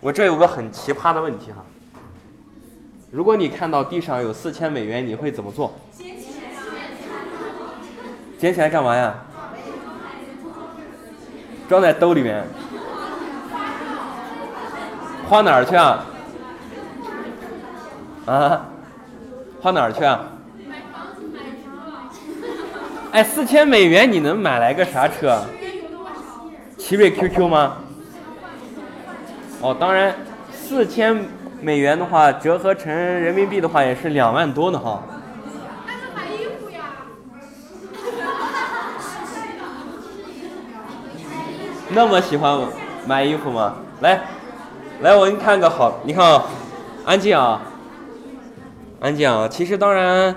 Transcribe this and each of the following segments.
我这有个很奇葩的问题哈。如果你看到地上有四千美元，你会怎么做？捡起来干嘛呀？装在兜里面。花哪儿去啊？啊？花哪儿去啊？哎，四千美元你能买来个啥车？奇瑞 QQ 吗？哦，当然，四千美元的话，折合成人民币的话，也是两万多呢哈。那是买衣服呀。那么喜欢买衣服吗？来，来，我给你看个好，你看啊，安静啊，安静啊。其实当然，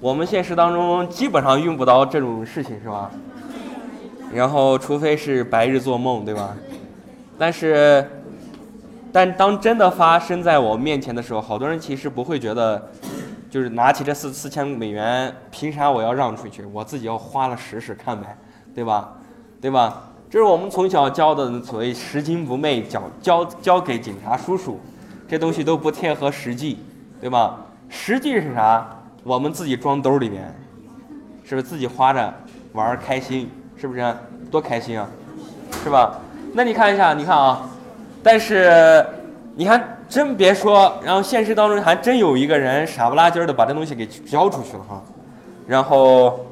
我们现实当中基本上用不到这种事情，是吧？然后，除非是白日做梦，对吧？但是，但当真的发生在我面前的时候，好多人其实不会觉得，就是拿起这四四千美元，凭啥我要让出去？我自己要花了试试看呗，对吧？对吧？这是我们从小教的所谓拾金不昧，交交交给警察叔叔，这东西都不贴合实际，对吧？实际是啥？我们自己装兜里面，是不是自己花着玩儿开心？是不是多开心啊？是吧？那你看一下，你看啊，但是你看真别说，然后现实当中还真有一个人傻不拉几的把这东西给交出去了哈，然后。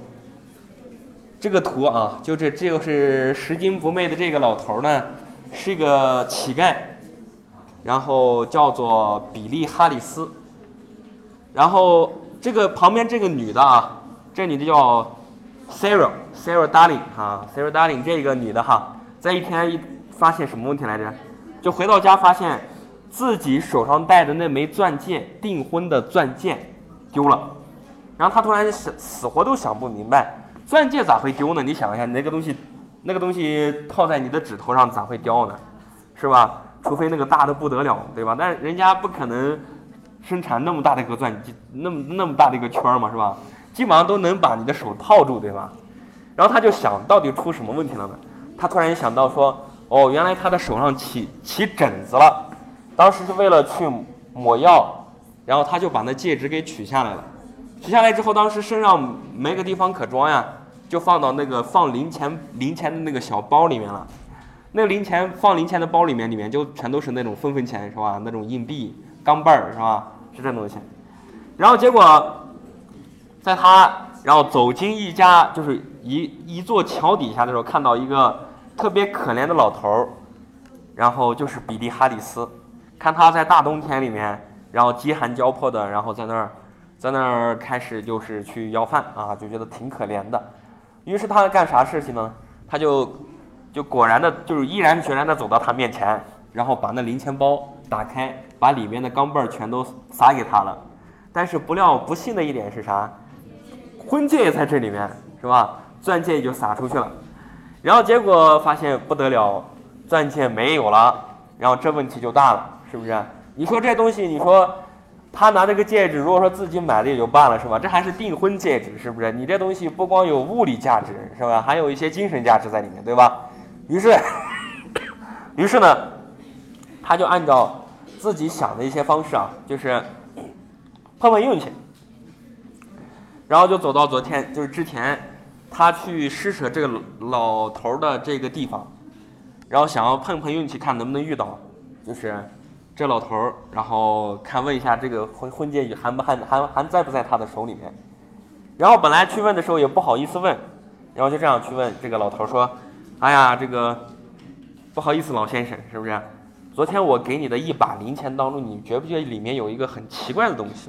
这个图啊，就这，这就是拾金不昧的这个老头呢，是一个乞丐，然后叫做比利·哈里斯。然后这个旁边这个女的啊，这女的叫 Sarah，Sarah Darling 哈，Sarah Darling 这个女的哈，在一天一发现什么问题来着？就回到家发现自己手上戴的那枚钻戒，订婚的钻戒丢了，然后他突然死死活都想不明白。钻戒咋会丢呢？你想一下，你那个东西，那个东西套在你的指头上咋会掉呢？是吧？除非那个大的不得了，对吧？但是人家不可能生产那么大的一个钻戒，那么那么大的一个圈嘛，是吧？基本上都能把你的手套住，对吧？然后他就想到底出什么问题了呢？他突然想到说，哦，原来他的手上起起疹子了，当时是为了去抹药，然后他就把那戒指给取下来了。取下来之后，当时身上没个地方可装呀，就放到那个放零钱零钱的那个小包里面了。那个零钱放零钱的包里面，里面就全都是那种分分钱，是吧？那种硬币、钢镚儿，是吧？是这东西。然后结果，在他然后走进一家就是一一座桥底下的时候，看到一个特别可怜的老头儿，然后就是比利·哈里斯，看他在大冬天里面，然后饥寒交迫的，然后在那儿。在那儿开始就是去要饭啊，就觉得挺可怜的。于是他干啥事情呢？他就就果然的，就是毅然决然的走到他面前，然后把那零钱包打开，把里面的钢镚儿全都撒给他了。但是不料不幸的一点是啥？婚戒也在这里面，是吧？钻戒也就撒出去了。然后结果发现不得了，钻戒没有了。然后这问题就大了，是不是？你说这东西，你说。他拿这个戒指，如果说自己买的也就罢了，是吧？这还是订婚戒指，是不是？你这东西不光有物理价值，是吧？还有一些精神价值在里面，对吧？于是，于是呢，他就按照自己想的一些方式啊，就是碰碰运气，然后就走到昨天，就是之前他去施舍这个老头的这个地方，然后想要碰碰运气，看能不能遇到，就是。这老头儿，然后看问一下这个婚婚戒还不还还还在不在他的手里面？然后本来去问的时候也不好意思问，然后就这样去问这个老头儿说：“哎呀，这个不好意思，老先生，是不是？昨天我给你的一把零钱当中，你觉不觉得里面有一个很奇怪的东西？”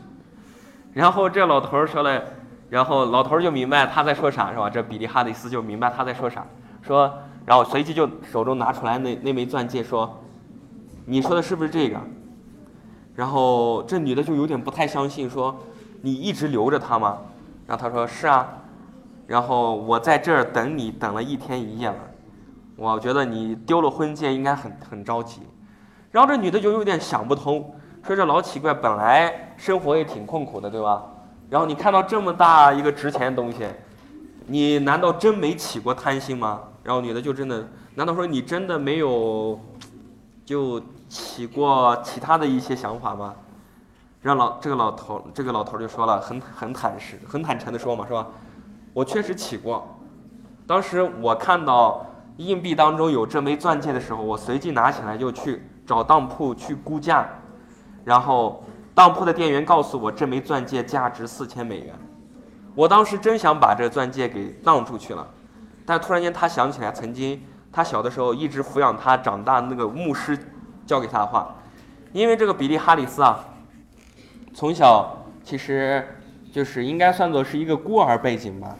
然后这老头儿说了，然后老头儿就明白他在说啥，是吧？这比利哈里斯就明白他在说啥，说，然后随即就手中拿出来那那枚钻戒说。你说的是不是这个？然后这女的就有点不太相信，说：“你一直留着它吗？”然后他说：“是啊。”然后我在这儿等你等了一天一夜了，我觉得你丢了婚戒应该很很着急。然后这女的就有点想不通，说：“这老奇怪本来生活也挺困苦的，对吧？然后你看到这么大一个值钱的东西，你难道真没起过贪心吗？”然后女的就真的，难道说你真的没有？就起过其他的一些想法吗？让老这个老头这个老头就说了，很很坦实、很坦诚的说嘛，是吧？我确实起过，当时我看到硬币当中有这枚钻戒的时候，我随即拿起来就去找当铺去估价，然后当铺的店员告诉我这枚钻戒价值四千美元，我当时真想把这钻戒给当出去了，但突然间他想起来曾经他小的时候一直抚养他长大那个牧师教给他的话，因为这个比利哈里斯啊，从小其实就是应该算作是一个孤儿背景吧。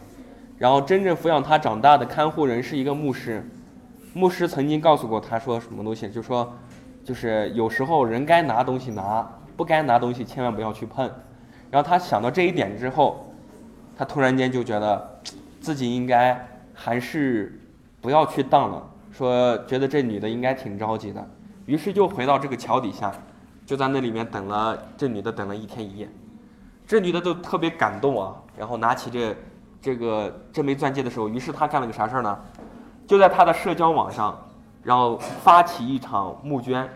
然后真正抚养他长大的看护人是一个牧师，牧师曾经告诉过他说什么东西，就说，就是有时候人该拿东西拿，不该拿东西千万不要去碰。然后他想到这一点之后，他突然间就觉得，自己应该还是不要去当了，说觉得这女的应该挺着急的，于是就回到这个桥底下，就在那里面等了这女的等了一天一夜，这女的都特别感动啊，然后拿起这。这个这枚钻戒的时候，于是他干了个啥事儿呢？就在他的社交网上，然后发起一场募捐，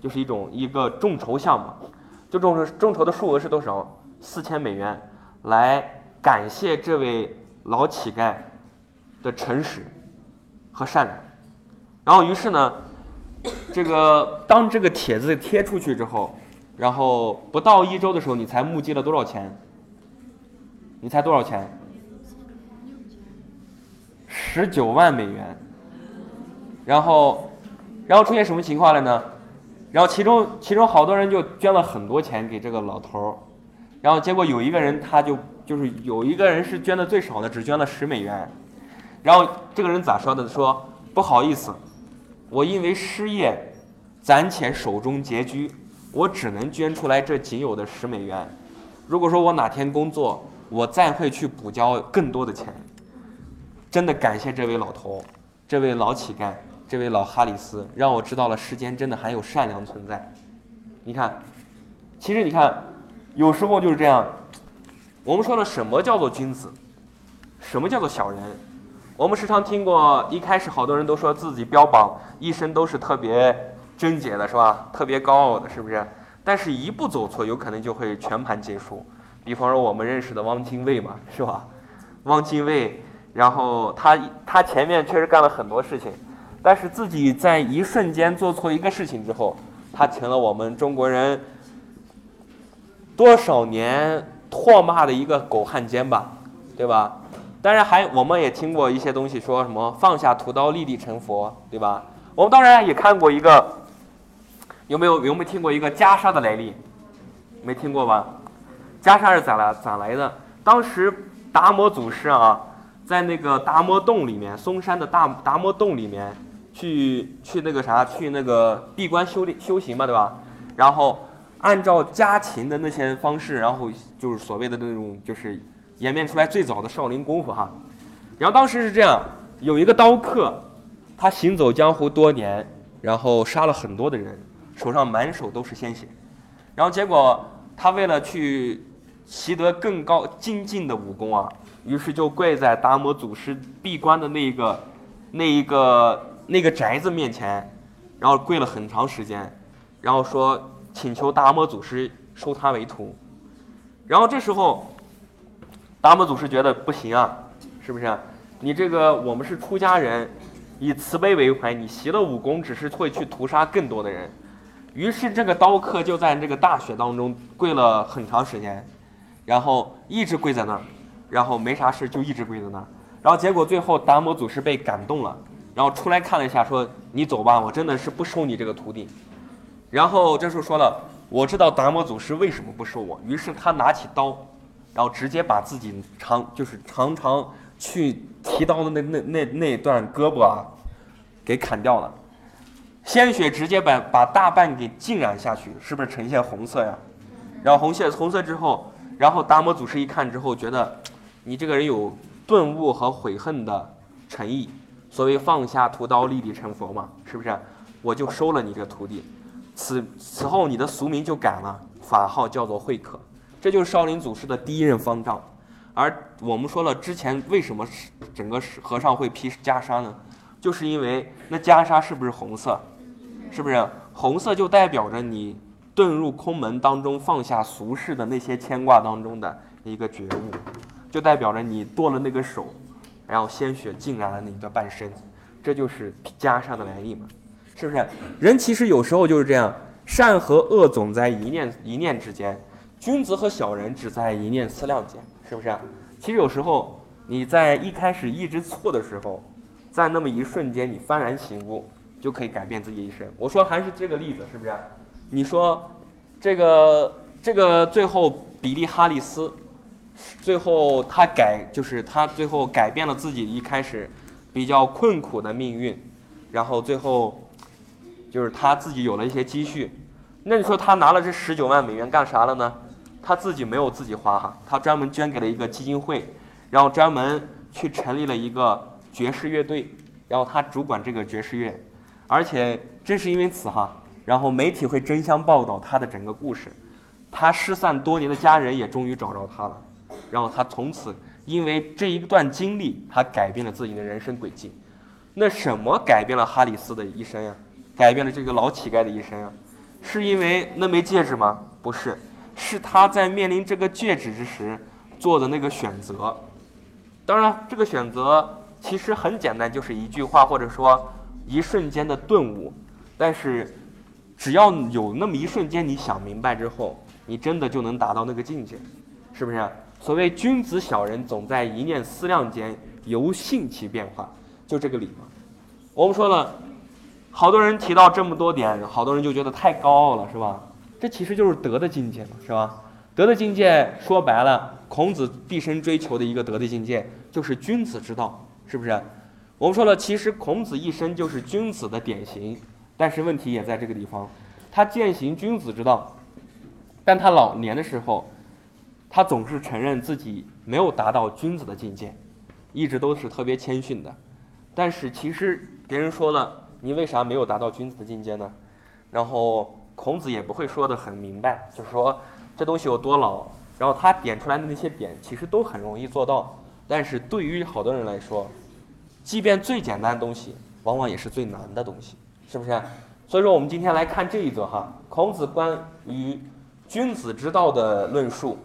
就是一种一个众筹项目。就众筹众筹的数额是多少？四千美元，来感谢这位老乞丐的诚实和善良。然后于是呢，这个当这个帖子贴出去之后，然后不到一周的时候，你才募集了多少钱？你猜多少钱？十九万美元，然后，然后出现什么情况了呢？然后其中其中好多人就捐了很多钱给这个老头儿，然后结果有一个人他就就是有一个人是捐的最少的，只捐了十美元，然后这个人咋说的？说不好意思，我因为失业，暂且手中拮据，我只能捐出来这仅有的十美元。如果说我哪天工作，我再会去补交更多的钱。真的感谢这位老头，这位老乞丐，这位老哈里斯，让我知道了世间真的还有善良存在。你看，其实你看，有时候就是这样。我们说了，什么叫做君子？什么叫做小人？我们时常听过，一开始好多人都说自己标榜一生都是特别贞洁的，是吧？特别高傲的，是不是？但是一步走错，有可能就会全盘皆输。比方说我们认识的汪精卫嘛，是吧？汪精卫。然后他他前面确实干了很多事情，但是自己在一瞬间做错一个事情之后，他成了我们中国人多少年唾骂的一个狗汉奸吧，对吧？当然还我们也听过一些东西，说什么放下屠刀立地成佛，对吧？我们当然也看过一个，有没有有没有听过一个袈裟的来历？没听过吧？袈裟是咋来咋来的？当时达摩祖师啊。在那个达摩洞里面，嵩山的大达摩洞里面，去去那个啥，去那个闭关修炼修行嘛，对吧？然后按照家禽的那些方式，然后就是所谓的那种，就是演变出来最早的少林功夫哈。然后当时是这样，有一个刀客，他行走江湖多年，然后杀了很多的人，手上满手都是鲜血。然后结果他为了去习得更高精进的武功啊。于是就跪在达摩祖师闭关的那一个、那一个、那个宅子面前，然后跪了很长时间，然后说请求达摩祖师收他为徒。然后这时候，达摩祖师觉得不行啊，是不是？你这个我们是出家人，以慈悲为怀，你习了武功只是会去屠杀更多的人。于是这个刀客就在这个大雪当中跪了很长时间，然后一直跪在那儿。然后没啥事，就一直跪在那儿。然后结果最后达摩祖师被感动了，然后出来看了一下，说：“你走吧，我真的是不收你这个徒弟。”然后这时候说了：“我知道达摩祖师为什么不收我。”于是他拿起刀，然后直接把自己长就是常常去提刀的那那那那段胳膊啊，给砍掉了，鲜血直接把把大半给浸染下去，是不是呈现红色呀？然后红血红色之后，然后达摩祖师一看之后觉得。你这个人有顿悟和悔恨的诚意，所谓放下屠刀立地成佛嘛，是不是？我就收了你这徒弟，此此后你的俗名就改了，法号叫做慧可，这就是少林祖师的第一任方丈。而我们说了之前为什么整个和尚会披袈裟呢？就是因为那袈裟是不是红色？是不是红色就代表着你遁入空门当中放下俗世的那些牵挂当中的一个觉悟，就代表着你剁了那个手，然后鲜血浸染了你的半身，这就是袈裟的来历嘛，是不是？人其实有时候就是这样，善和恶总在一念一念之间，君子和小人只在一念思量间，是不是？其实有时候你在一开始一直错的时候，在那么一瞬间你幡然醒悟，就可以改变自己一生。我说还是这个例子，是不是？你说这个这个最后比利哈里斯，最后他改就是他最后改变了自己一开始比较困苦的命运，然后最后就是他自己有了一些积蓄。那你说他拿了这十九万美元干啥了呢？他自己没有自己花哈，他专门捐给了一个基金会，然后专门去成立了一个爵士乐队，然后他主管这个爵士乐，而且正是因为此哈，然后媒体会争相报道他的整个故事，他失散多年的家人也终于找着他了，然后他从此因为这一段经历，他改变了自己的人生轨迹。那什么改变了哈里斯的一生呀？改变了这个老乞丐的一生呀？是因为那枚戒指吗？不是。是他在面临这个戒指之时做的那个选择。当然，这个选择其实很简单，就是一句话，或者说一瞬间的顿悟。但是，只要有那么一瞬间，你想明白之后，你真的就能达到那个境界，是不是？所谓君子小人总在一念思量间，由性起变化，就这个理嘛。我们说了，好多人提到这么多点，好多人就觉得太高傲了，是吧？这其实就是德的境界嘛，是吧？德的境界说白了，孔子毕生追求的一个德的境界，就是君子之道，是不是？我们说了，其实孔子一生就是君子的典型，但是问题也在这个地方，他践行君子之道，但他老年的时候，他总是承认自己没有达到君子的境界，一直都是特别谦逊的。但是其实别人说了，你为啥没有达到君子的境界呢？然后。孔子也不会说的很明白，就是说这东西有多老，然后他点出来的那些点其实都很容易做到，但是对于好多人来说，即便最简单的东西，往往也是最难的东西，是不是？所以说我们今天来看这一则哈，孔子关于君子之道的论述，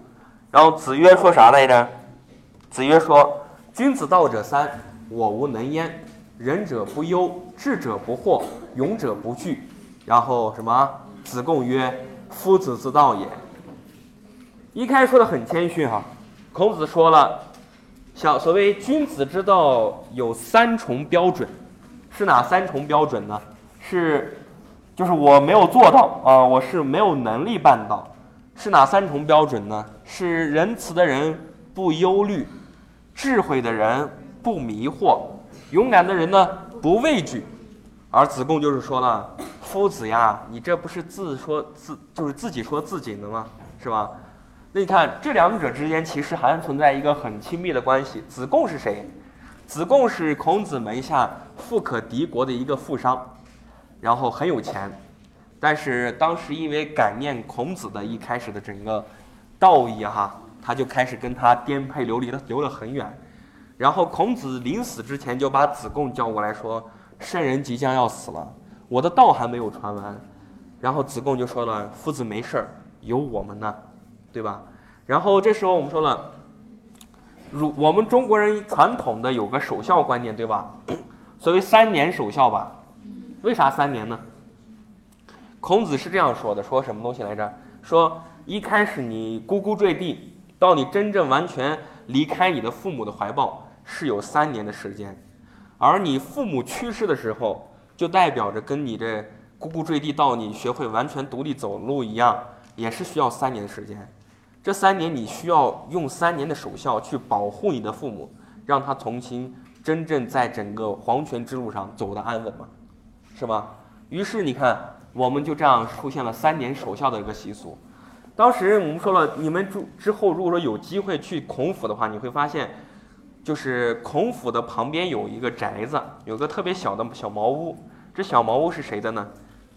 然后子曰说啥来着？子曰说：“君子道者三，我无能焉。仁者不忧，智者不惑，勇者不惧。”然后什么？子贡曰：“夫子之道也。”一开始说的很谦逊哈。孔子说了：“小所谓君子之道有三重标准，是哪三重标准呢？是，就是我没有做到啊，我是没有能力办到。是哪三重标准呢？是仁慈的人不忧虑，智慧的人不迷惑，勇敢的人呢不畏惧。而子贡就是说了。”夫子呀，你这不是自说自就是自己说自己的吗？是吧？那你看这两者之间其实还存在一个很亲密的关系。子贡是谁？子贡是孔子门下富可敌国的一个富商，然后很有钱，但是当时因为感念孔子的一开始的整个道义哈，他就开始跟他颠沛流离的流了很远。然后孔子临死之前就把子贡叫过来说：“圣人即将要死了。”我的道还没有传完，然后子贡就说了：“夫子没事儿，有我们呢，对吧？”然后这时候我们说了，如我们中国人传统的有个守孝观念，对吧？所谓三年守孝吧，为啥三年呢？孔子是这样说的：说什么东西来着？说一开始你呱呱坠地，到你真正完全离开你的父母的怀抱，是有三年的时间，而你父母去世的时候。就代表着跟你这呱呱坠地到你学会完全独立走路一样，也是需要三年的时间。这三年你需要用三年的守孝去保护你的父母，让他重新真正在整个黄泉之路上走得安稳嘛，是吧？于是你看，我们就这样出现了三年守孝的一个习俗。当时我们说了，你们之之后如果说有机会去孔府的话，你会发现。就是孔府的旁边有一个宅子，有个特别小的小茅屋。这小茅屋是谁的呢？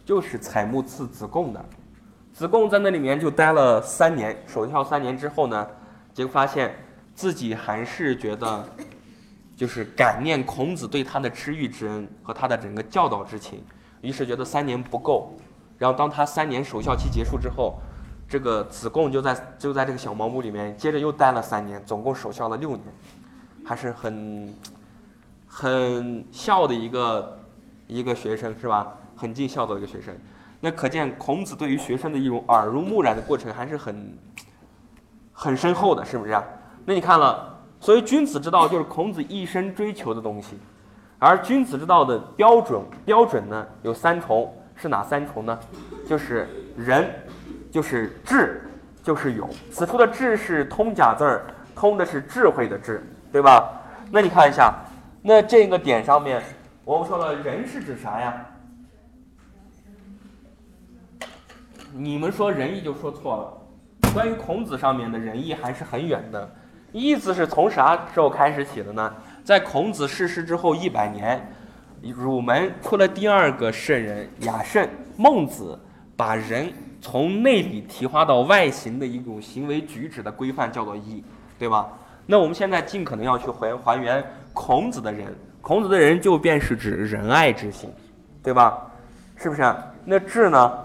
就是采木赐子贡的。子贡在那里面就待了三年，守孝三年之后呢，结果发现自己还是觉得，就是感念孔子对他的知遇之恩和他的整个教导之情，于是觉得三年不够，然后当他三年守孝期结束之后，这个子贡就在就在这个小茅屋里面，接着又待了三年，总共守孝了六年，还是很很孝的一个一个学生是吧？很尽孝的一个学生。那可见孔子对于学生的一种耳濡目染的过程还是很很深厚的，是不是啊？那你看了，所以君子之道就是孔子一生追求的东西，而君子之道的标准标准呢有三重，是哪三重呢？就是仁，就是智，就是勇。此处的智是通假字儿，通的是智慧的智，对吧？那你看一下，那这个点上面，我们说了仁是指啥呀？你们说仁义就说错了，关于孔子上面的仁义还是很远的。义字是从啥时候开始起的呢？在孔子逝世之后一百年，儒门出了第二个圣人雅圣，孟子把人从内里提化到外形的一种行为举止的规范叫做义，对吧？那我们现在尽可能要去还还原孔子的人，孔子的人就便是指仁爱之心，对吧？是不是？那智呢？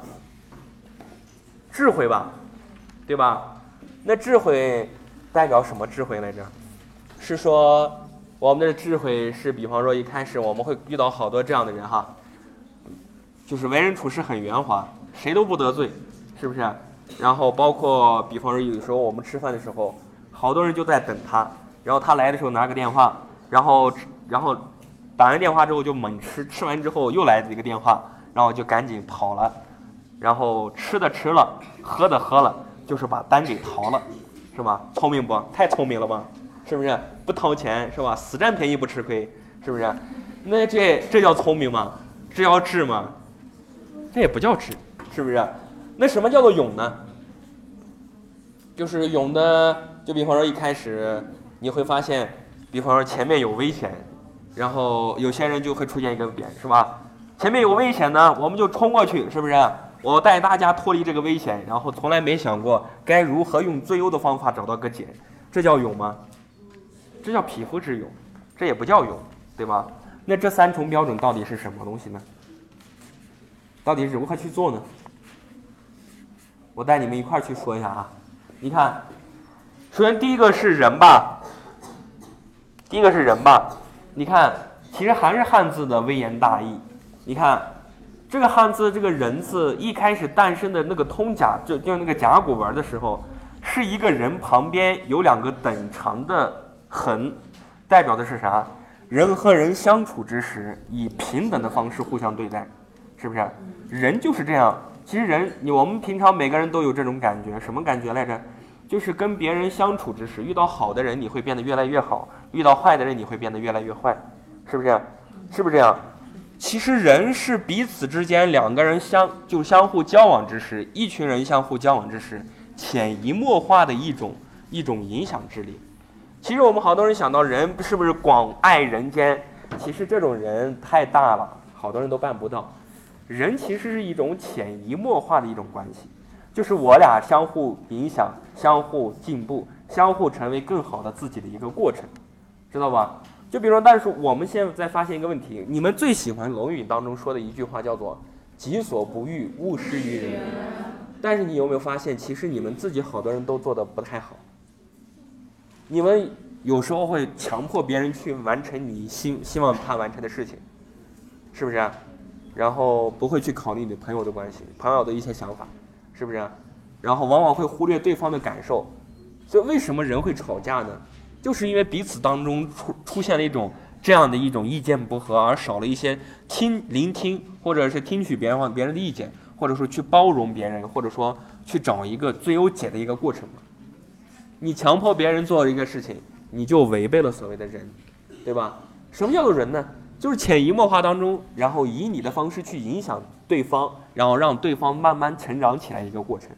智慧吧，对吧？那智慧代表什么智慧来着？是说我们的智慧是，比方说一开始我们会遇到好多这样的人哈，就是为人处事很圆滑，谁都不得罪，是不是？然后包括比方说有时候我们吃饭的时候，好多人就在等他，然后他来的时候拿个电话，然后然后打完电话之后就猛吃，吃完之后又来一个电话，然后就赶紧跑了。然后吃的吃了，喝的喝了，就是把单给逃了，是吧？聪明不？太聪明了吧？是不是？不掏钱是吧？死占便宜不吃亏，是不是？那这这叫聪明吗？这叫智吗？这也不叫智，是不是？那什么叫做勇呢？就是勇的，就比方说一开始你会发现，比方说前面有危险，然后有些人就会出现一个点，是吧？前面有危险呢，我们就冲过去，是不是？我带大家脱离这个危险，然后从来没想过该如何用最优的方法找到个解，这叫勇吗？这叫匹夫之勇，这也不叫勇，对吧？那这三重标准到底是什么东西呢？到底是如何去做呢？我带你们一块儿去说一下啊。你看，首先第一个是人吧，第一个是人吧。你看，其实还是汉字的微言大义。你看。这个汉字这个人字一开始诞生的那个通假，就就那个甲骨文的时候，是一个人旁边有两个等长的横，代表的是啥？人和人相处之时，以平等的方式互相对待，是不是？人就是这样。其实人，你我们平常每个人都有这种感觉，什么感觉来着？就是跟别人相处之时，遇到好的人你会变得越来越好，遇到坏的人你会变得越来越坏，是不是？是不是这样？其实人是彼此之间两个人相就相互交往之时，一群人相互交往之时，潜移默化的一种一种影响之力。其实我们好多人想到人是不是广爱人间？其实这种人太大了，好多人都办不到。人其实是一种潜移默化的一种关系，就是我俩相互影响、相互进步、相互成为更好的自己的一个过程，知道吧？就比如说，但是我们现在发现一个问题：你们最喜欢《论语》当中说的一句话叫做“己所不欲，勿施于人”。但是你有没有发现，其实你们自己好多人都做的不太好。你们有时候会强迫别人去完成你希希望他完成的事情，是不是？然后不会去考虑你朋友的关系、朋友的一些想法，是不是？然后往往会忽略对方的感受。所以为什么人会吵架呢？就是因为彼此当中出出现了一种这样的一种意见不合，而少了一些听聆听，或者是听取别人别人的意见，或者说去包容别人，或者说去找一个最优解的一个过程嘛。你强迫别人做一个事情，你就违背了所谓的人，对吧？什么叫做人呢？就是潜移默化当中，然后以你的方式去影响对方，然后让对方慢慢成长起来一个过程。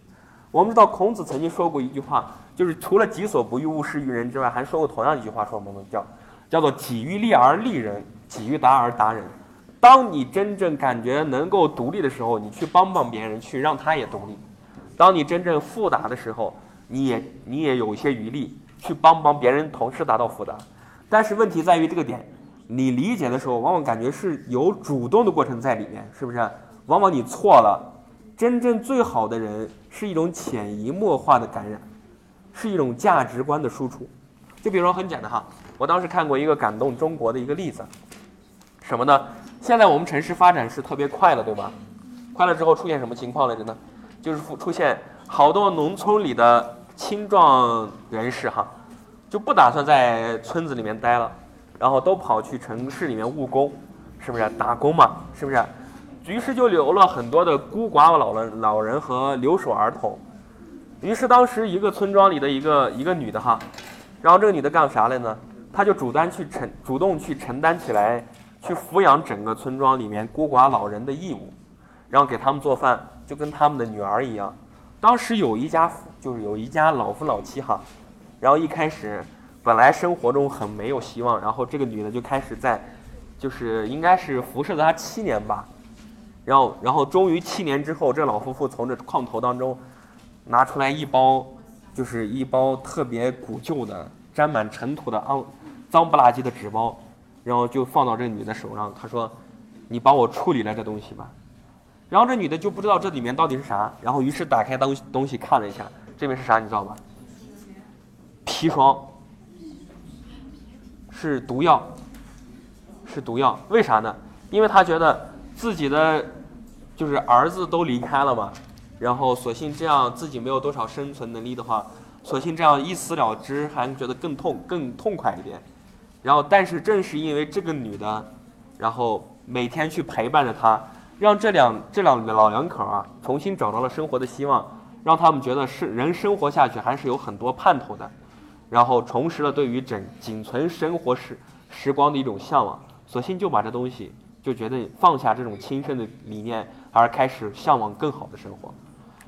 我们知道孔子曾经说过一句话。就是除了己所不欲，勿施于人之外，还说过同样一句话，说什么呢？叫叫做己欲立而立人，己欲达而达人。当你真正感觉能够独立的时候，你去帮帮别人，去让他也独立；当你真正富达的时候，你也你也有一些余力去帮帮别人，同时达到富达。但是问题在于这个点，你理解的时候，往往感觉是有主动的过程在里面，是不是？往往你错了，真正最好的人是一种潜移默化的感染，是一种价值观的输出。就比如说很简单哈，我当时看过一个感动中国的一个例子，什么呢？现在我们城市发展是特别快了，对吧？快了之后出现什么情况来着呢？就是出现好多农村里的青壮人士哈，就不打算在村子里面待了，然后都跑去城市里面务工，是不是打工嘛？是不是？于是就留了很多的孤寡老人、老人和留守儿童。于是当时一个村庄里的一个一个女的哈，然后这个女的干啥来呢？她就主担去承主动去承担起来，去抚养整个村庄里面孤寡老人的义务，然后给他们做饭，就跟他们的女儿一样。当时有一家就是有一家老夫老妻哈，然后一开始本来生活中很没有希望，然后这个女的就开始在，就是应该是辐射了她七年吧。然后，然后终于七年之后，这老夫妇从这矿头当中拿出来一包，就是一包特别古旧的、沾满尘土的肮脏不拉几的纸包，然后就放到这女的手上。他说：“你帮我处理了这东西吧。”然后这女的就不知道这里面到底是啥，然后于是打开东东西看了一下，这边是啥你知道吧？砒霜，是毒药，是毒药。为啥呢？因为她觉得。自己的就是儿子都离开了嘛，然后索性这样自己没有多少生存能力的话，索性这样一死了之，还觉得更痛更痛快一点。然后，但是正是因为这个女的，然后每天去陪伴着他，让这两这两老两口啊重新找到了生活的希望，让他们觉得是人生活下去还是有很多盼头的，然后重拾了对于整仅存生活时时光的一种向往，索性就把这东西。就觉得放下这种轻生的理念，而开始向往更好的生活。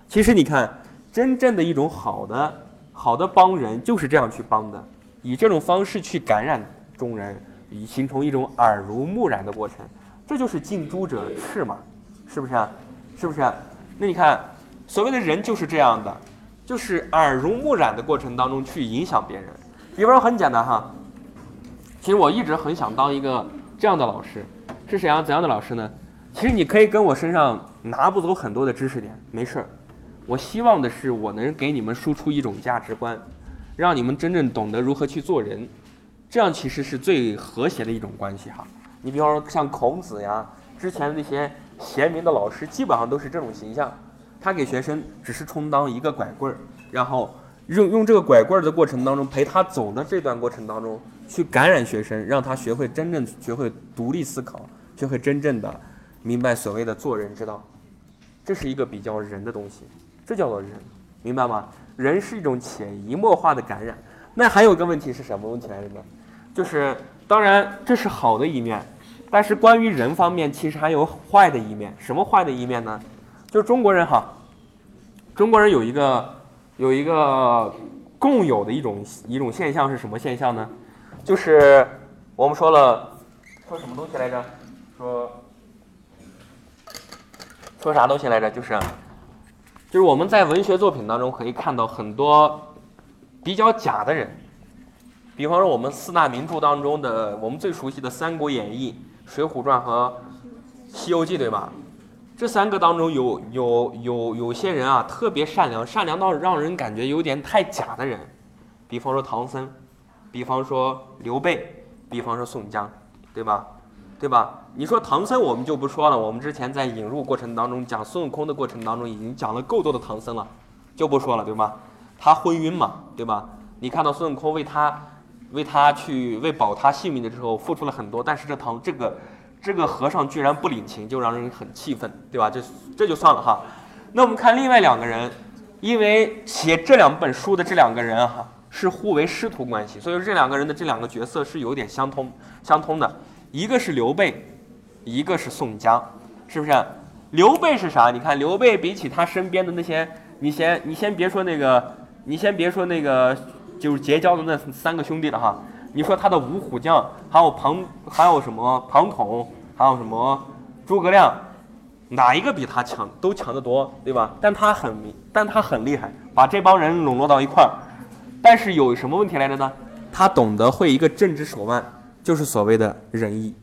其实你看，真正的一种好的、好的帮人就是这样去帮的，以这种方式去感染众人，以形成一种耳濡目染的过程。这就是近朱者赤嘛，是不是啊？是不是？那你看，所谓的人就是这样的，就是耳濡目染的过程当中去影响别人。比方说很简单哈，其实我一直很想当一个这样的老师。是怎样怎样的老师呢？其实你可以跟我身上拿不走很多的知识点，没事儿。我希望的是我能给你们输出一种价值观，让你们真正懂得如何去做人，这样其实是最和谐的一种关系哈。你比方说像孔子呀，之前那些贤明的老师，基本上都是这种形象。他给学生只是充当一个拐棍儿，然后用用这个拐棍儿的过程当中陪他走的这段过程当中，去感染学生，让他学会真正学会独立思考。学会真正的明白所谓的做人之道，这是一个比较人的东西，这叫做人，明白吗？人是一种潜移默化的感染。那还有一个问题是什么问题来着呢？就是当然这是好的一面，但是关于人方面其实还有坏的一面。什么坏的一面呢？就是中国人哈，中国人有一个有一个共有的一种一种现象是什么现象呢？就是我们说了说什么东西来着？说说啥东西来着？就是，就是我们在文学作品当中可以看到很多比较假的人，比方说我们四大名著当中的我们最熟悉的《三国演义》《水浒传》和《西游记》，对吧？这三个当中有有有有些人啊特别善良，善良到让人感觉有点太假的人，比方说唐僧，比方说刘备，比方说宋江，对吧？对吧？你说唐僧，我们就不说了。我们之前在引入过程当中讲孙悟空的过程当中，已经讲了够多的唐僧了，就不说了，对吧？他昏晕嘛，对吧？你看到孙悟空为他为他去为保他性命的时候付出了很多，但是这唐这个这个和尚居然不领情，就让人很气愤，对吧？这这就算了哈。那我们看另外两个人，因为写这两本书的这两个人哈是互为师徒关系，所以说这两个人的这两个角色是有点相通相通的。一个是刘备，一个是宋江，是不是？刘备是啥？你看刘备比起他身边的那些，你先你先别说那个，你先别说那个，就是结交的那三个兄弟了哈。你说他的五虎将，还有庞，还有什么庞统，还有什么诸葛亮，哪一个比他强？都强得多，对吧？但他很，但他很厉害，把这帮人笼络到一块儿。但是有什么问题来着呢？他懂得会一个政治手腕。就是所谓的仁义，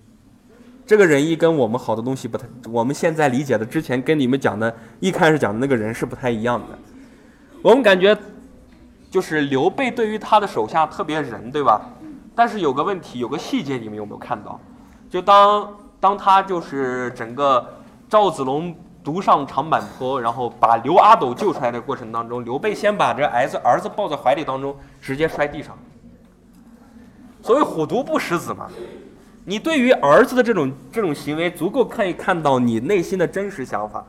这个仁义跟我们好多东西不太，我们现在理解的之前跟你们讲的，一开始讲的那个人是不太一样的。我们感觉就是刘备对于他的手下特别仁，对吧？但是有个问题，有个细节，你们有没有看到？就当当他就是整个赵子龙独上长坂坡，然后把刘阿斗救出来的过程当中，刘备先把这儿子儿子抱在怀里当中，直接摔地上。所谓虎毒不食子嘛，你对于儿子的这种这种行为，足够可以看到你内心的真实想法。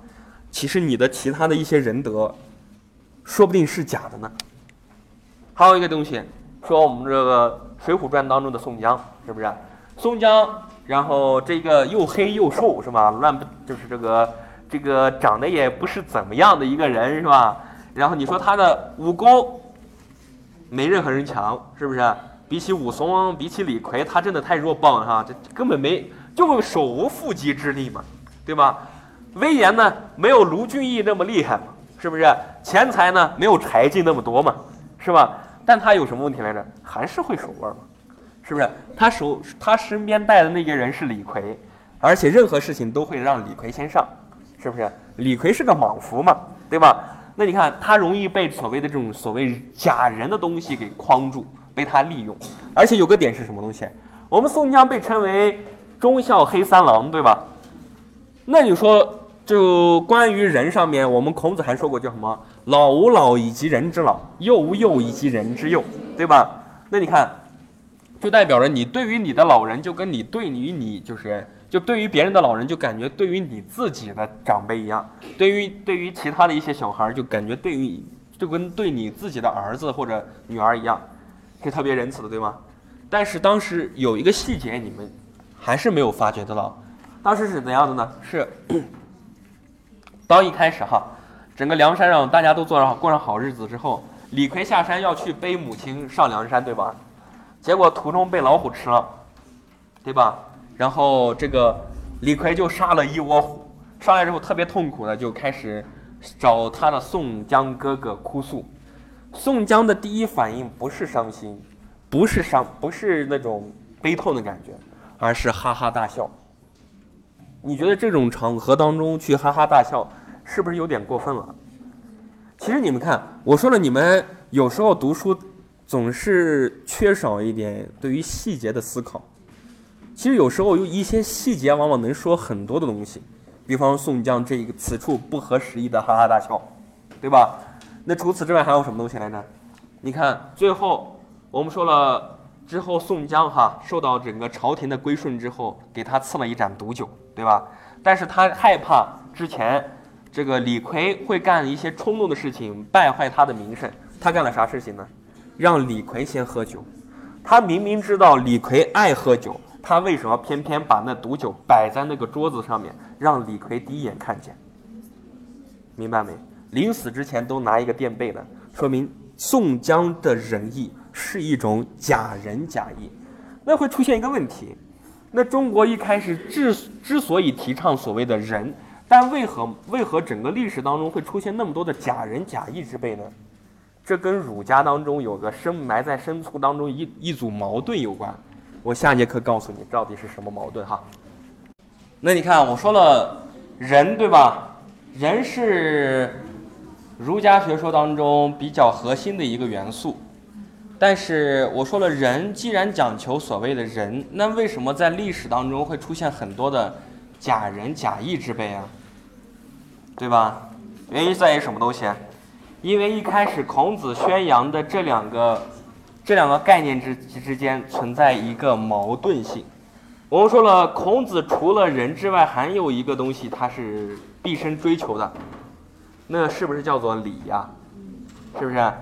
其实你的其他的一些仁德，说不定是假的呢。还有一个东西，说我们这个《水浒传》当中的宋江，是不是？宋江，然后这个又黑又瘦，是吧？乱不就是这个这个长得也不是怎么样的一个人，是吧？然后你说他的武功没任何人强，是不是？比起武松，比起李逵，他真的太弱爆了哈！这根本没就手无缚鸡之力嘛，对吧？威严呢，没有卢俊义那么厉害嘛，是不是？钱财呢，没有柴进那么多嘛，是吧？但他有什么问题来着？还是会手腕嘛，是不是？他手他身边带的那个人是李逵，而且任何事情都会让李逵先上，是不是？李逵是个莽夫嘛，对吧？那你看他容易被所谓的这种所谓假人的东西给框住。被他利用，而且有个点是什么东西？我们宋江被称为忠孝黑三郎，对吧？那你说，就关于人上面，我们孔子还说过叫什么？老吾老以及人之老，幼吾幼以及人之幼，对吧？那你看，就代表着你对于你的老人，就跟你对于你就是就对于别人的老人，就感觉对于你自己的长辈一样；对于对于其他的一些小孩，就感觉对于就跟对你自己的儿子或者女儿一样。是特别仁慈的，对吗？但是当时有一个细节，你们还是没有发觉得到。当时是怎样的呢？是当一开始哈，整个梁山上大家都做上过上好日子之后，李逵下山要去背母亲上梁山，对吧？结果途中被老虎吃了，对吧？然后这个李逵就杀了一窝虎，上来之后特别痛苦的就开始找他的宋江哥哥哭诉。宋江的第一反应不是伤心，不是伤，不是那种悲痛的感觉，而是哈哈大笑。你觉得这种场合当中去哈哈大笑，是不是有点过分了？其实你们看，我说了，你们有时候读书总是缺少一点对于细节的思考。其实有时候有一些细节往往能说很多的东西，比方宋江这一个此处不合时宜的哈哈大笑，对吧？那除此之外还有什么东西来着？你看，最后我们说了之后，宋江哈受到整个朝廷的归顺之后，给他赐了一盏毒酒，对吧？但是他害怕之前这个李逵会干一些冲动的事情，败坏他的名声。他干了啥事情呢？让李逵先喝酒。他明明知道李逵爱喝酒，他为什么偏偏把那毒酒摆在那个桌子上面，让李逵第一眼看见？明白没？临死之前都拿一个垫背的，说明宋江的仁义是一种假仁假义，那会出现一个问题，那中国一开始之之所以提倡所谓的仁，但为何为何整个历史当中会出现那么多的假仁假义之辈呢？这跟儒家当中有个深埋在深处当中一一组矛盾有关，我下节课告诉你到底是什么矛盾哈。那你看我说了仁对吧？仁是。儒家学说当中比较核心的一个元素，但是我说了，人既然讲求所谓的仁，那为什么在历史当中会出现很多的假仁假义之辈啊？对吧？原因在于什么东西？因为一开始孔子宣扬的这两个这两个概念之之间存在一个矛盾性。我们说了，孔子除了仁之外，还有一个东西，他是毕生追求的。那是不是叫做礼呀？是不是？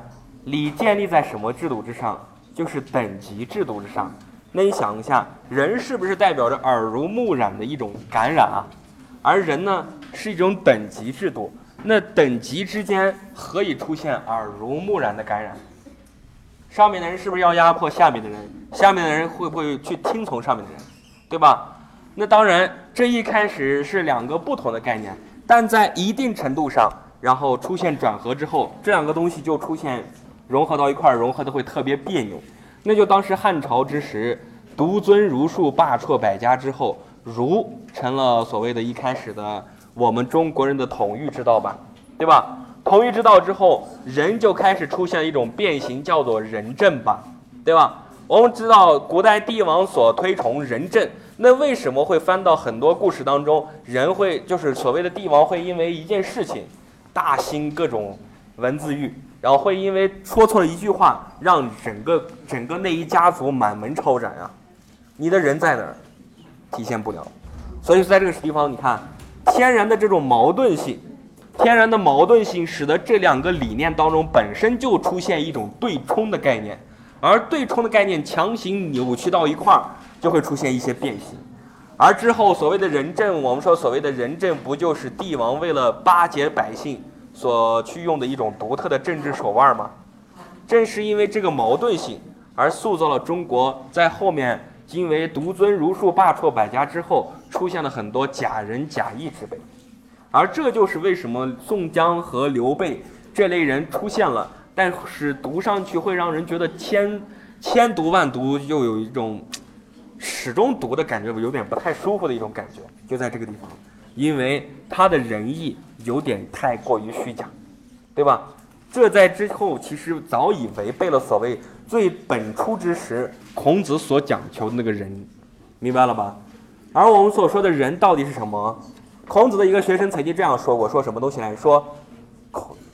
礼建立在什么制度之上？就是等级制度之上。那你想一下，人是不是代表着耳濡目染的一种感染啊？而人呢，是一种等级制度。那等级之间何以出现耳濡目染的感染？上面的人是不是要压迫下面的人？下面的人会不会去听从上面的人？对吧？那当然，这一开始是两个不同的概念，但在一定程度上。然后出现转合之后，这两个东西就出现融合到一块儿，融合的会特别别扭。那就当时汉朝之时，独尊儒术，罢黜百家之后，儒成了所谓的一开始的我们中国人的统御之道吧，对吧？统御之道之后，人就开始出现一种变形，叫做仁政吧，对吧？我们知道古代帝王所推崇仁政，那为什么会翻到很多故事当中，人会就是所谓的帝王会因为一件事情，大兴各种文字狱，然后会因为说错了一句话，让整个整个那一家族满门抄斩啊？你的人在哪儿？体现不了。所以在这个地方，你看天然的这种矛盾性。天然的矛盾性使得这两个理念当中本身就出现一种对冲的概念，而对冲的概念强行扭曲到一块儿，就会出现一些变形。而之后所谓的仁政，我们说所谓的仁政，不就是帝王为了巴结百姓所去用的一种独特的政治手腕吗？正是因为这个矛盾性，而塑造了中国在后面因为独尊儒术、罢黜百家之后，出现了很多假仁假义之辈。而这就是为什么宋江和刘备这类人出现了，但是读上去会让人觉得千千读万读，又有一种始终读的感觉有点不太舒服的一种感觉，就在这个地方，因为他的仁义有点太过于虚假，对吧？这在之后其实早已违背了所谓最本初之时孔子所讲求的那个仁，明白了吧？而我们所说的仁到底是什么？孔子的一个学生曾经这样说过：“说什么东西来说，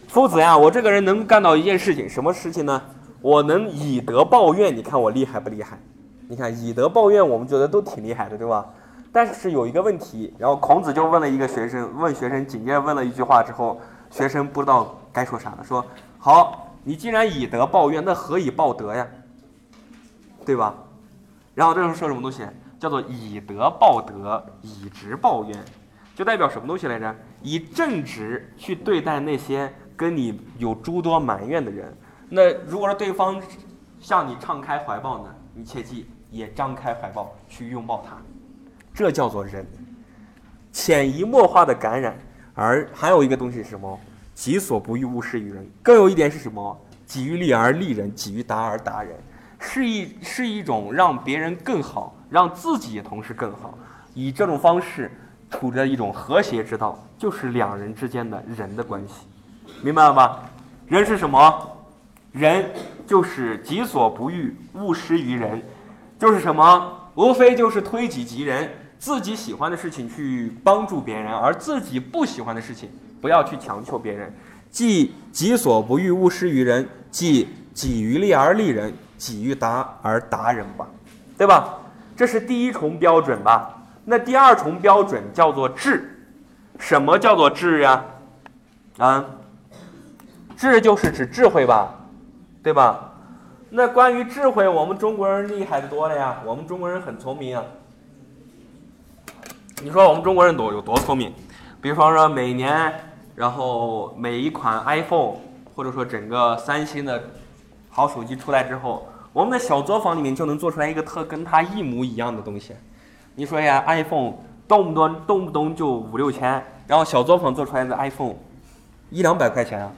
夫子呀，我这个人能干到一件事情，什么事情呢？我能以德报怨。你看我厉害不厉害？你看以德报怨，我们觉得都挺厉害的，对吧？但是有一个问题，然后孔子就问了一个学生，问学生紧接着问了一句话之后，学生不知道该说啥了，说：好，你既然以德报怨，那何以报德呀？对吧？然后这时候说什么东西？叫做以德报德，以直报怨。”就代表什么东西来着？以正直去对待那些跟你有诸多埋怨的人。那如果说对方向你敞开怀抱呢？你切记也张开怀抱去拥抱他。这叫做仁，潜移默化的感染。而还有一个东西是什么？己所不欲，勿施于人。更有一点是什么？己欲立而立人，己欲达而达人。是一是一种让别人更好，让自己同时更好。以这种方式。处着一种和谐之道，就是两人之间的人的关系，明白了吧？人是什么？人就是己所不欲，勿施于人，就是什么？无非就是推己及人，自己喜欢的事情去帮助别人，而自己不喜欢的事情不要去强求别人。即己所不欲，勿施于人，即己欲利而利人，己欲达而达人吧，对吧？这是第一重标准吧？那第二重标准叫做智，什么叫做智呀？啊，智就是指智慧吧，对吧？那关于智慧，我们中国人厉害的多了呀，我们中国人很聪明啊。你说我们中国人多有多聪明？比方说每年，然后每一款 iPhone 或者说整个三星的好手机出来之后，我们的小作坊里面就能做出来一个特跟它一模一样的东西。你说呀，iPhone 动不动动不动就五六千，然后小作坊做出来的 iPhone 一两百块钱啊，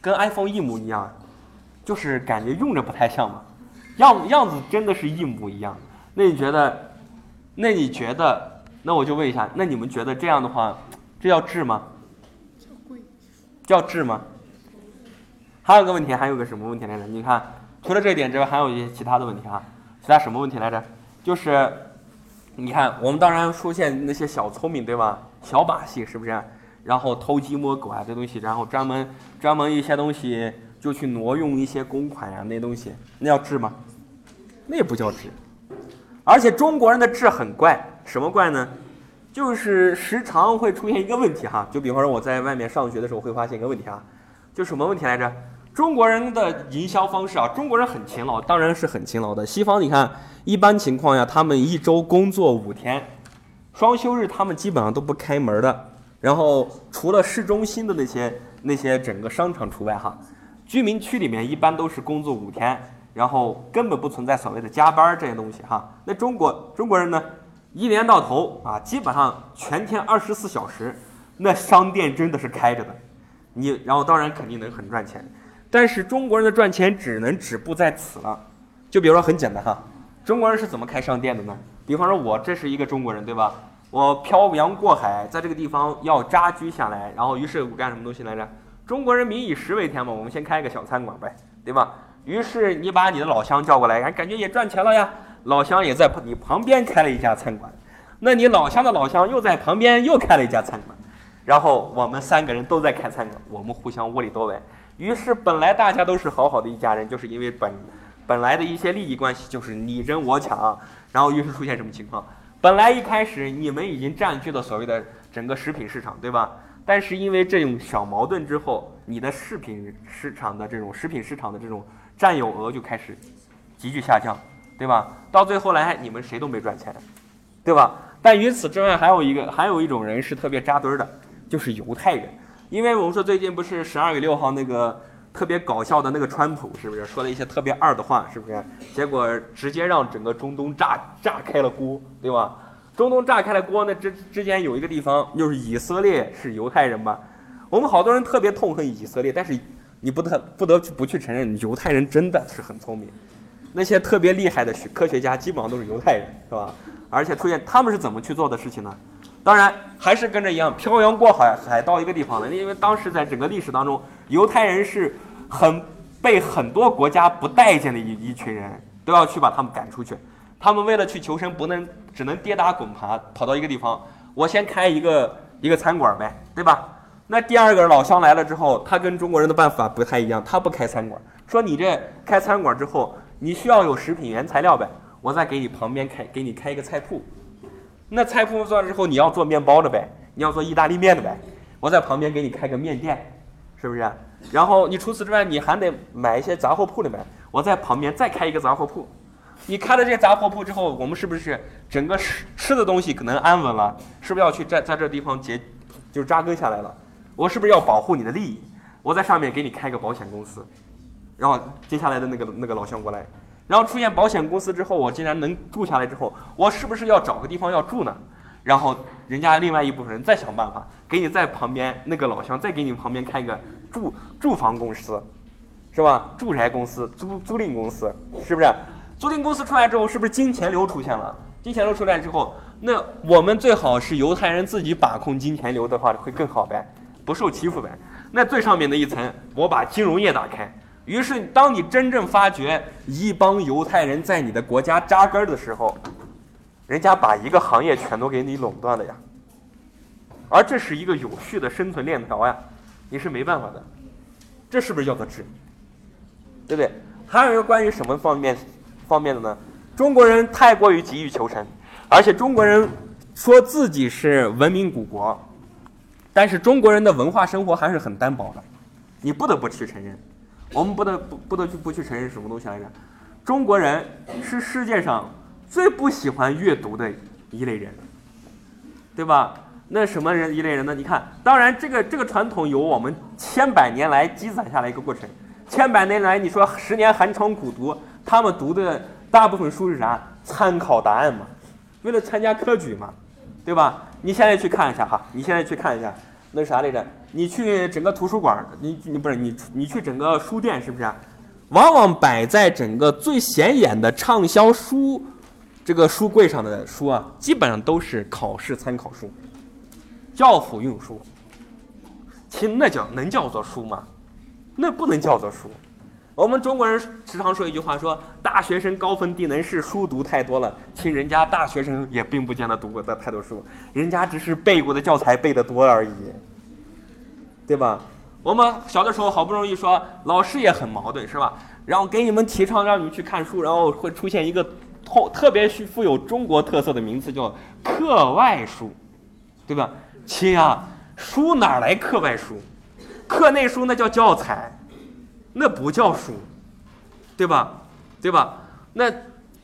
跟 iPhone 一模一样，就是感觉用着不太像嘛，样样子真的是一模一样。那你觉得？那你觉得？那我就问一下，那你们觉得这样的话，这叫智吗？叫贵。叫智吗？还有个问题，还有个什么问题来着？你看，除了这一点之外，还有一些其他的问题啊，其他什么问题来着？就是，你看，我们当然出现那些小聪明，对吧？小把戏是不是？然后偷鸡摸狗啊，这东西，然后专门专门一些东西就去挪用一些公款呀，那东西，那叫智吗？那不叫智。而且中国人的智很怪，什么怪呢？就是时常会出现一个问题哈，就比方说我在外面上学的时候会发现一个问题啊，就什么问题来着？中国人的营销方式啊，中国人很勤劳，当然是很勤劳的。西方你看。一般情况下，他们一周工作五天，双休日他们基本上都不开门的。然后除了市中心的那些那些整个商场除外哈，居民区里面一般都是工作五天，然后根本不存在所谓的加班这些东西哈。那中国中国人呢，一年到头啊，基本上全天二十四小时，那商店真的是开着的。你然后当然肯定能很赚钱，但是中国人的赚钱只能止步在此了。就比如说很简单哈。中国人是怎么开商店的呢？比方说，我这是一个中国人，对吧？我漂洋过海，在这个地方要扎居下来，然后于是我干什么东西来着？中国人民以食为天嘛，我们先开一个小餐馆呗，对吧？于是你把你的老乡叫过来，感感觉也赚钱了呀。老乡也在你旁边开了一家餐馆，那你老乡的老乡又在旁边又开了一家餐馆，然后我们三个人都在开餐馆，我们互相窝里斗呗。于是本来大家都是好好的一家人，就是因为本本来的一些利益关系，就是你争我抢，然后于是出现什么情况？本来一开始你们已经占据了所谓的整个食品市场，对吧？但是因为这种小矛盾之后，你的食品市场的这种食品市场的这种占有额就开始急剧下降，对吧？到最后来，你们谁都没赚钱，对吧？但与此之外，还有一个还有一种人是特别扎堆的，就是犹太人。因为我们说最近不是十二月六号那个特别搞笑的那个川普，是不是说了一些特别二的话，是不是？结果直接让整个中东炸炸开了锅，对吧？中东炸开了锅，那之之间有一个地方就是以色列是犹太人吧？我们好多人特别痛恨以色列，但是你不得不得不去承认，犹太人真的是很聪明。那些特别厉害的学科学家基本上都是犹太人，是吧？而且出现他们是怎么去做的事情呢？当然还是跟着一样漂洋过海海到一个地方的，因为当时在整个历史当中，犹太人是很被很多国家不待见的一一群人，都要去把他们赶出去。他们为了去求生，不能只能跌打滚爬跑到一个地方。我先开一个一个餐馆呗，对吧？那第二个老乡来了之后，他跟中国人的办法不太一样，他不开餐馆，说你这开餐馆之后，你需要有食品原材料呗，我再给你旁边开给你开一个菜铺。那菜铺做完之后，你要做面包的呗，你要做意大利面的呗，我在旁边给你开个面店，是不是？然后你除此之外，你还得买一些杂货铺的呗，我在旁边再开一个杂货铺。你开了这杂货铺之后，我们是不是整个吃吃的东西可能安稳了？是不是要去在在这地方结，就扎根下来了？我是不是要保护你的利益？我在上面给你开个保险公司，然后接下来的那个那个老乡过来。然后出现保险公司之后，我竟然能住下来之后，我是不是要找个地方要住呢？然后人家另外一部分人再想办法给你在旁边那个老乡再给你旁边开一个住住房公司，是吧？住宅公司、租租赁公司，是不是？租赁公司出来之后，是不是金钱流出现了？金钱流出来之后，那我们最好是犹太人自己把控金钱流的话，会更好呗，不受欺负呗。那最上面的一层，我把金融业打开。于是，当你真正发觉一帮犹太人在你的国家扎根的时候，人家把一个行业全都给你垄断了呀。而这是一个有序的生存链条呀，你是没办法的。这是不是叫做治？对不对？还有一个关于什么方面方面的呢？中国人太过于急于求成，而且中国人说自己是文明古国，但是中国人的文化生活还是很单薄的，你不得不去承认。我们不得不不得去不去承认什么东西来着？中国人是世界上最不喜欢阅读的一类人，对吧？那什么人一类人呢？你看，当然这个这个传统有我们千百年来积攒下来一个过程。千百年来，你说十年寒窗苦读，他们读的大部分书是啥？参考答案嘛，为了参加科举嘛，对吧？你现在去看一下哈，你现在去看一下。那啥来着？你去整个图书馆，你你不是你你去整个书店，是不是？往往摆在整个最显眼的畅销书这个书柜上的书啊，基本上都是考试参考书、教辅用书。其那叫能叫做书吗？那不能叫做书。我们中国人时常说一句话，说大学生高分低能是书读太多了。其实人家大学生也并不见得读过的太多书，人家只是背过的教材背得多而已，对吧？我们小的时候好不容易说老师也很矛盾，是吧？然后给你们提倡让你们去看书，然后会出现一个特特别富有中国特色的名词叫课外书，对吧？亲啊，书哪来课外书？课内书那叫教材。那不叫书，对吧？对吧？那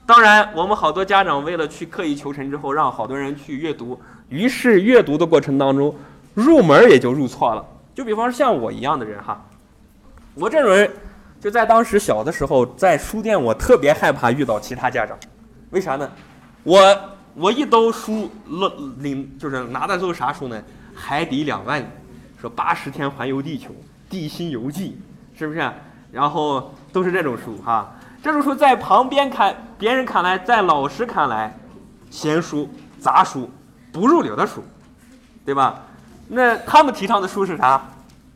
当然，我们好多家长为了去刻意求成之后，让好多人去阅读，于是阅读的过程当中，入门也就入错了。就比方说像我一样的人哈，我这种人就在当时小的时候，在书店我特别害怕遇到其他家长，为啥呢？我我一兜书领领就是拿的都是啥书呢？海底两万里，说八十天环游地球，地心游记。是不是？然后都是这种书哈，这种书在旁边看，别人看来，在老师看来，闲书、杂书、不入流的书，对吧？那他们提倡的书是啥？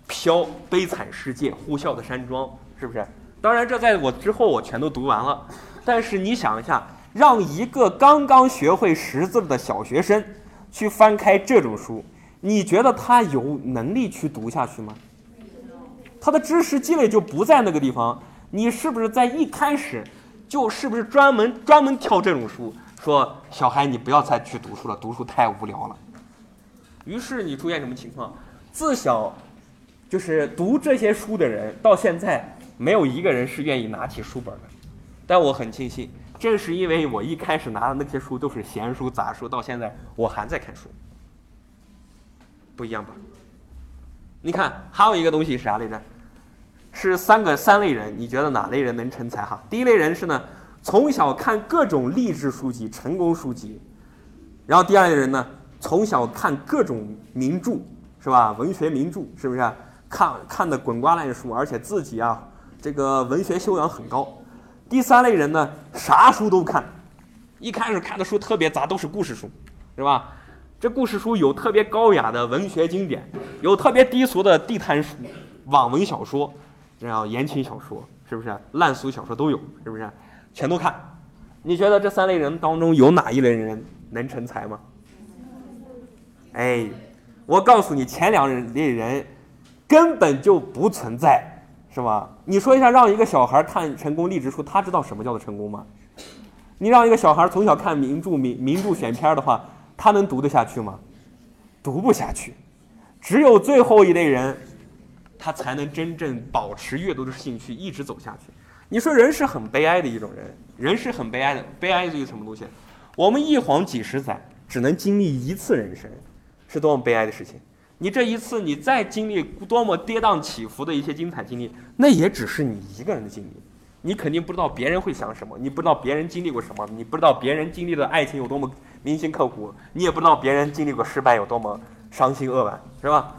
飘、《悲惨世界》、《呼啸的山庄》，是不是？当然，这在我之后我全都读完了。但是你想一下，让一个刚刚学会识字的小学生去翻开这种书，你觉得他有能力去读下去吗？他的知识积累就不在那个地方。你是不是在一开始就是不是专门专门挑这种书，说小孩你不要再去读书了，读书太无聊了。于是你出现什么情况？自小就是读这些书的人，到现在没有一个人是愿意拿起书本的。但我很庆幸，正是因为我一开始拿的那些书都是闲书杂书，到现在我还在看书，不一样吧？你看，还有一个东西是啥来着？是三个三类人，你觉得哪类人能成才哈？第一类人是呢，从小看各种励志书籍、成功书籍，然后第二类人呢，从小看各种名著，是吧？文学名著是不是？看看的滚瓜烂熟，而且自己啊，这个文学修养很高。第三类人呢，啥书都看，一开始看的书特别杂，都是故事书，是吧？这故事书有特别高雅的文学经典，有特别低俗的地摊书、网文小说。这样言情小说是不是烂俗小说都有？是不是全都看？你觉得这三类人当中有哪一类人能成才吗？哎，我告诉你，前两类人根本就不存在，是吧？你说一下，让一个小孩看成功励志书，他知道什么叫做成功吗？你让一个小孩从小看名著名名著选片的话，他能读得下去吗？读不下去。只有最后一类人。他才能真正保持阅读的兴趣，一直走下去。你说人是很悲哀的一种人，人是很悲哀的。悲哀是一个什么东西？我们一晃几十载，只能经历一次人生，是多么悲哀的事情。你这一次，你再经历多么跌宕起伏的一些精彩经历，那也只是你一个人的经历。你肯定不知道别人会想什么，你不知道别人经历过什么，你不知道别人经历的爱情有多么铭心刻骨，你也不知道别人经历过失败有多么伤心扼腕，是吧？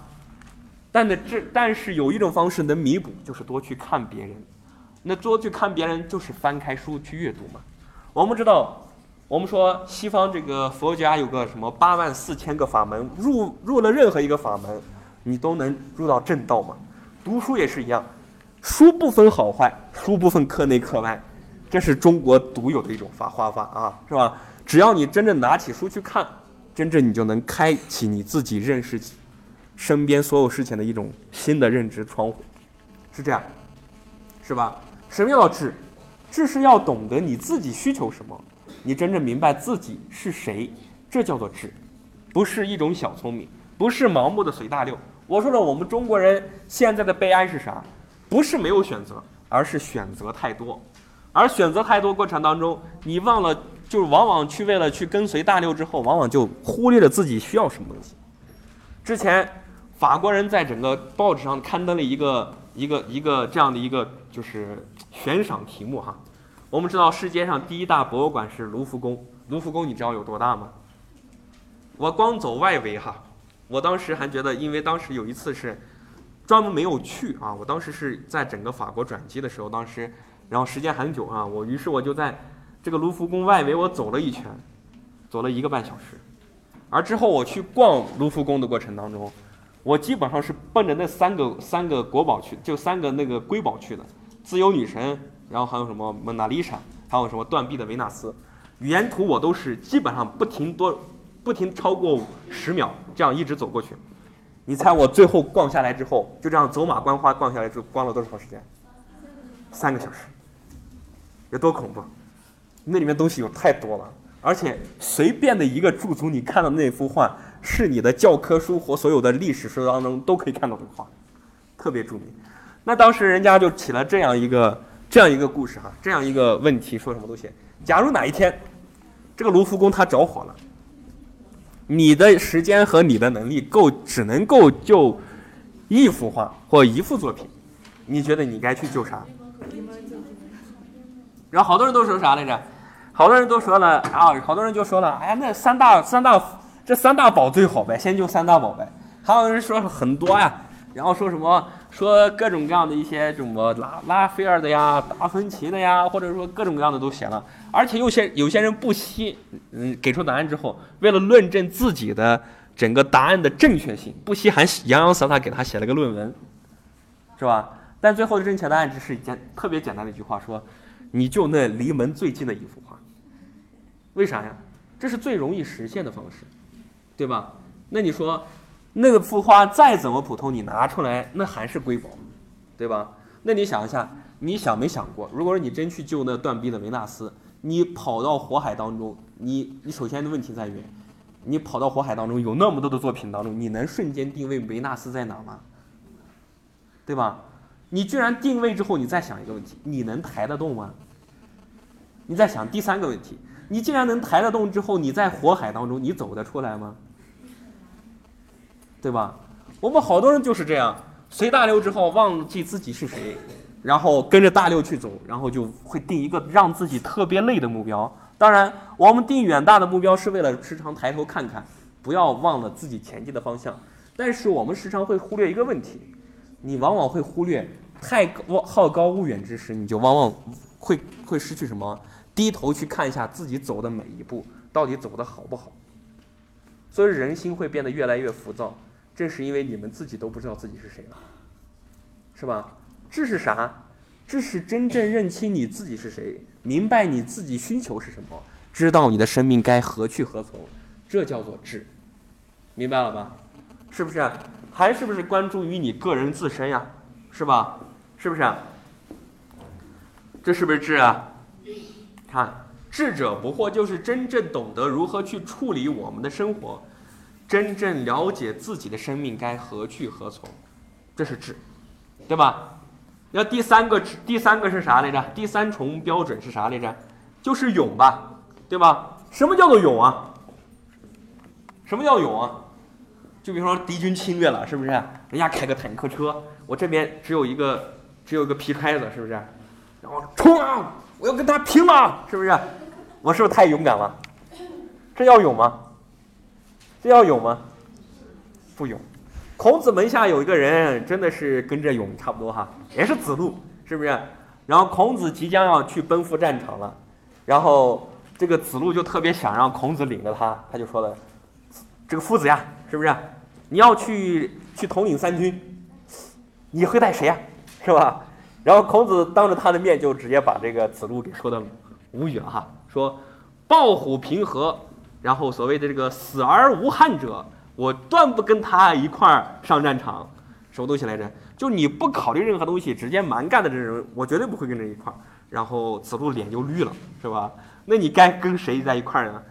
但的这，但是有一种方式能弥补，就是多去看别人。那多去看别人，就是翻开书去阅读嘛。我们知道，我们说西方这个佛家有个什么八万四千个法门，入入了任何一个法门，你都能入到正道嘛。读书也是一样，书不分好坏，书不分课内课外，这是中国独有的一种法画法啊，是吧？只要你真正拿起书去看，真正你就能开启你自己认识。身边所有事情的一种新的认知窗户，是这样，是吧？什么叫智？智是要懂得你自己需求什么，你真正明白自己是谁，这叫做智，不是一种小聪明，不是盲目的随大流。我说了，我们中国人现在的悲哀是啥？不是没有选择，而是选择太多，而选择太多过程当中，你忘了，就是往往去为了去跟随大流之后，往往就忽略了自己需要什么东西。之前。法国人在整个报纸上刊登了一个一个一个这样的一个就是悬赏题目哈。我们知道世界上第一大博物馆是卢浮宫，卢浮宫你知道有多大吗？我光走外围哈，我当时还觉得，因为当时有一次是专门没有去啊，我当时是在整个法国转机的时候，当时然后时间很久啊，我于是我就在这个卢浮宫外围我走了一圈，走了一个半小时，而之后我去逛卢浮宫的过程当中。我基本上是奔着那三个三个国宝去，就三个那个瑰宝去的，自由女神，然后还有什么蒙娜丽莎，还有什么断臂的维纳斯，沿途我都是基本上不停多，不停超过十秒，这样一直走过去。你猜我最后逛下来之后，就这样走马观花逛下来之后，逛了多少时间？三个小时，有多恐怖？那里面东西有太多了，而且随便的一个驻足，你看到那幅画。是你的教科书或所有的历史书当中都可以看到这个画，特别著名。那当时人家就起了这样一个这样一个故事哈，这样一个问题，说什么都行？假如哪一天这个卢浮宫它着火了，你的时间和你的能力够，只能够救一幅画或一幅作品，你觉得你该去救啥？然后好多人都说啥来着？好多人都说了啊，好多人就说了，哎呀，那三大三大。这三大宝最好呗，先救三大宝呗。还有人说很多呀，然后说什么说各种各样的一些什么拉拉斐尔的呀、达芬奇的呀，或者说各种各样的都写了，而且有些有些人不惜嗯给出答案之后，为了论证自己的整个答案的正确性，不惜还洋洋洒洒给他写了个论文，是吧？但最后的正确答案只是简特别简单的一句话，说你就那离门最近的一幅画，为啥呀？这是最容易实现的方式，对吧？那你说？那个幅画再怎么普通，你拿出来那还是瑰宝，对吧？那你想一下，你想没想过，如果说你真去救那断臂的维纳斯，你跑到火海当中，你你首先的问题在于，你跑到火海当中有那么多的作品当中，你能瞬间定位维纳斯在哪吗？对吧？你居然定位之后，你再想一个问题，你能抬得动吗？你再想第三个问题，你既然能抬得动之后，你在火海当中你走得出来吗？对吧？我们好多人就是这样，随大流之后忘记自己是谁，然后跟着大流去走，然后就会定一个让自己特别累的目标。当然，我们定远大的目标是为了时常抬头看看，不要忘了自己前进的方向。但是我们时常会忽略一个问题，你往往会忽略太高好高骛远之时，你就往往会会失去什么？低头去看一下自己走的每一步到底走的好不好。所以人心会变得越来越浮躁。正是因为你们自己都不知道自己是谁了，是吧？这是啥？这是真正认清你自己是谁，明白你自己需求是什么，知道你的生命该何去何从，这叫做智，明白了吧？是不是？还是不是关注于你个人自身呀？是吧？是不是？这是不是智啊？看，智者不惑，就是真正懂得如何去处理我们的生活。真正了解自己的生命该何去何从，这是智，对吧？那第三个智，第三个是啥来着？第三重标准是啥来着？就是勇吧，对吧？什么叫做勇啊？什么叫勇啊？就比如说敌军侵略了，是不是？人家开个坦克车，我这边只有一个，只有一个皮开子，是不是？然后冲啊！我要跟他拼了，是不是？我是不是太勇敢了？这叫勇吗？这要勇吗？不勇。孔子门下有一个人，真的是跟着勇差不多哈，也是子路，是不是？然后孔子即将要去奔赴战场了，然后这个子路就特别想让孔子领着他，他就说了：“这个夫子呀，是不是？你要去去统领三军，你会带谁呀？是吧？”然后孔子当着他的面就直接把这个子路给说的无语了哈，说：“抱虎平和。”然后所谓的这个死而无憾者，我断不跟他一块儿上战场。什么东西来着？就你不考虑任何东西，直接蛮干的这种人，我绝对不会跟着一块儿。然后子路脸就绿了，是吧？那你该跟谁在一块儿呢？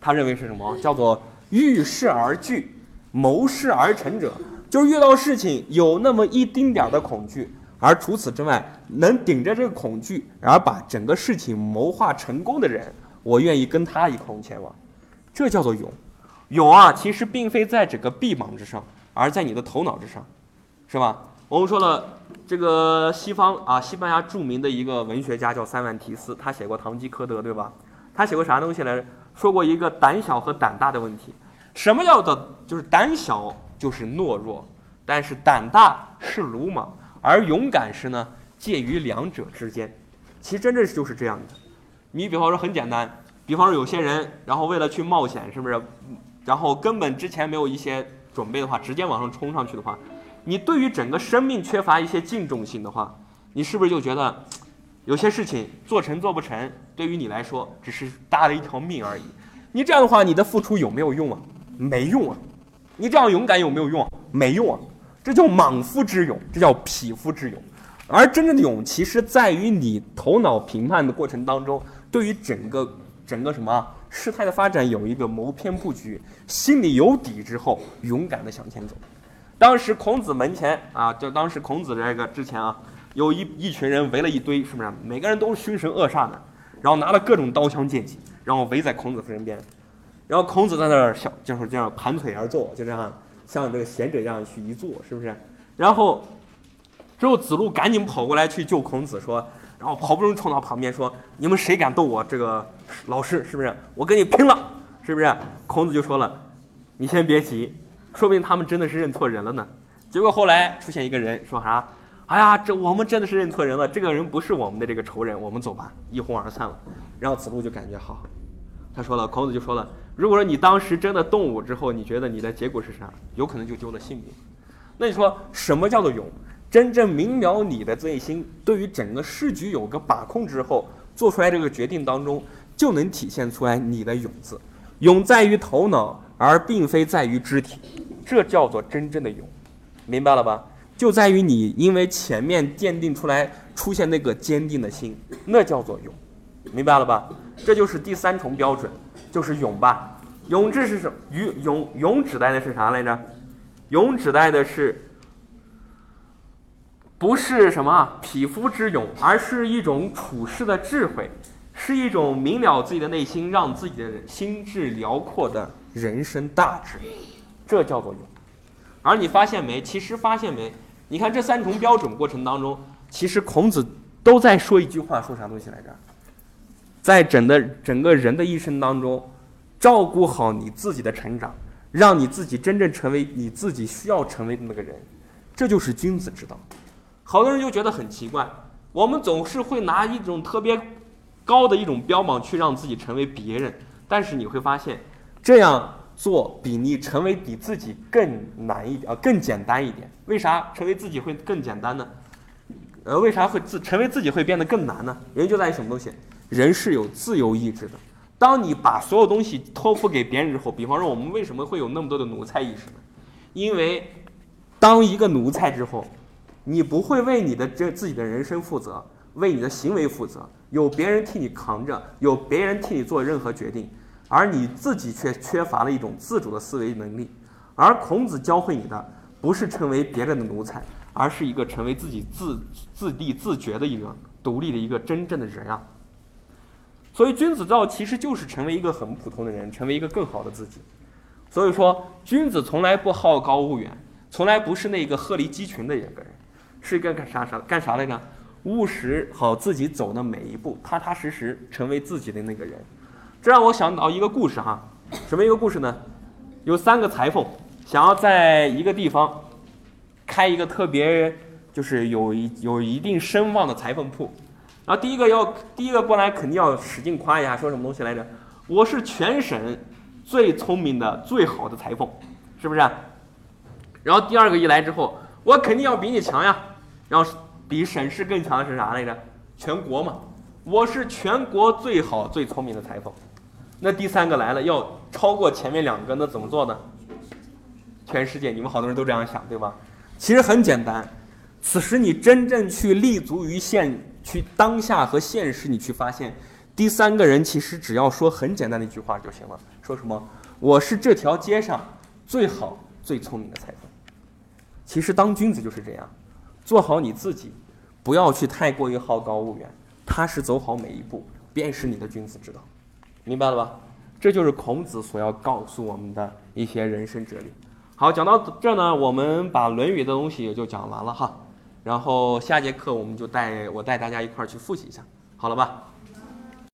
他认为是什么？叫做遇事而惧，谋事而成者，就是遇到事情有那么一丁点儿的恐惧，而除此之外，能顶着这个恐惧，而把整个事情谋划成功的人，我愿意跟他一同前往。这叫做勇，勇啊，其实并非在整个臂膀之上，而在你的头脑之上，是吧？我们说了，这个西方啊，西班牙著名的一个文学家叫塞万提斯，他写过《堂吉诃德》，对吧？他写过啥东西来着？说过一个胆小和胆大的问题。什么叫做就是胆小就是懦弱，但是胆大是鲁莽，而勇敢是呢介于两者之间。其实真正就是这样的。你比方说很简单。比方说有些人，然后为了去冒险，是不是？然后根本之前没有一些准备的话，直接往上冲上去的话，你对于整个生命缺乏一些敬重性的话，你是不是就觉得有些事情做成做不成，对于你来说只是搭了一条命而已？你这样的话，你的付出有没有用啊？没用啊！你这样勇敢有没有用啊？没用啊！这叫莽夫之勇，这叫匹夫之勇。而真正的勇，其实在于你头脑评判的过程当中，对于整个。整个什么事态的发展有一个谋篇布局，心里有底之后，勇敢的向前走。当时孔子门前啊，就当时孔子这个之前啊，有一一群人围了一堆，是不是？每个人都是凶神恶煞的，然后拿了各种刀枪剑戟，然后围在孔子身边。然后孔子在那儿笑，就是这样盘腿而坐，就这样像这个贤者一样去一坐，是不是？然后之后子路赶紧跑过来去救孔子，说。然后好不容易冲到旁边说：“你们谁敢斗我这个老师？是不是？我跟你拼了！是不是？”孔子就说了：“你先别急，说不定他们真的是认错人了呢。结果后来出现一个人说啥？哎呀，这我们真的是认错人了，这个人不是我们的这个仇人，我们走吧，一哄而散了。然后子路就感觉好，他说了，孔子就说了，如果说你当时真的动武之后，你觉得你的结果是啥？有可能就丢了性命。那你说什么叫做勇？真正明了你的内心，对于整个市局有个把控之后，做出来这个决定当中，就能体现出来你的勇字。勇在于头脑，而并非在于肢体，这叫做真正的勇，明白了吧？就在于你因为前面鉴定出来，出现那个坚定的心，那叫做勇，明白了吧？这就是第三重标准，就是勇吧。勇志是什么？勇勇勇指代的是啥来着？勇指代的是。不是什么匹夫之勇，而是一种处世的智慧，是一种明了自己的内心，让自己的心智辽阔的人生大志，这叫做勇。而你发现没？其实发现没？你看这三重标准过程当中，其实孔子都在说一句话，说啥东西来着？在整的整个人的一生当中，照顾好你自己的成长，让你自己真正成为你自己需要成为的那个人，这就是君子之道。好多人就觉得很奇怪，我们总是会拿一种特别高的一种标榜去让自己成为别人，但是你会发现，这样做比你成为比自己更难一点，呃，更简单一点。为啥成为自己会更简单呢？呃，为啥会自成为自己会变得更难呢？原因就在于什么东西？人是有自由意志的。当你把所有东西托付给别人之后，比方说我们为什么会有那么多的奴才意识呢？因为当一个奴才之后。你不会为你的这自己的人生负责，为你的行为负责，有别人替你扛着，有别人替你做任何决定，而你自己却缺乏了一种自主的思维能力。而孔子教会你的，不是成为别人的奴才，而是一个成为自己自自立自觉的一个独立的一个真正的人啊。所以君子道其实就是成为一个很普通的人，成为一个更好的自己。所以说，君子从来不好高骛远，从来不是那个鹤立鸡群的一个人。是一个干啥啥干啥来着？务实好自己走的每一步，踏踏实实成为自己的那个人。这让我想到一个故事哈，什么一个故事呢？有三个裁缝想要在一个地方开一个特别就是有一有一定声望的裁缝铺。然后第一个要第一个过来肯定要使劲夸一下，说什么东西来着？我是全省最聪明的最好的裁缝，是不是？然后第二个一来之后。我肯定要比你强呀，然后比省市更强的是啥来着？全国嘛，我是全国最好最聪明的裁缝。那第三个来了，要超过前面两个，那怎么做呢？全世界，你们好多人都这样想，对吧？其实很简单，此时你真正去立足于现，去当下和现实，你去发现，第三个人其实只要说很简单的一句话就行了，说什么？我是这条街上最好最聪明的裁缝。其实当君子就是这样，做好你自己，不要去太过于好高骛远，踏实走好每一步，便是你的君子之道，明白了吧？这就是孔子所要告诉我们的一些人生哲理。好，讲到这呢，我们把《论语》的东西也就讲完了哈，然后下节课我们就带我带大家一块儿去复习一下，好了吧？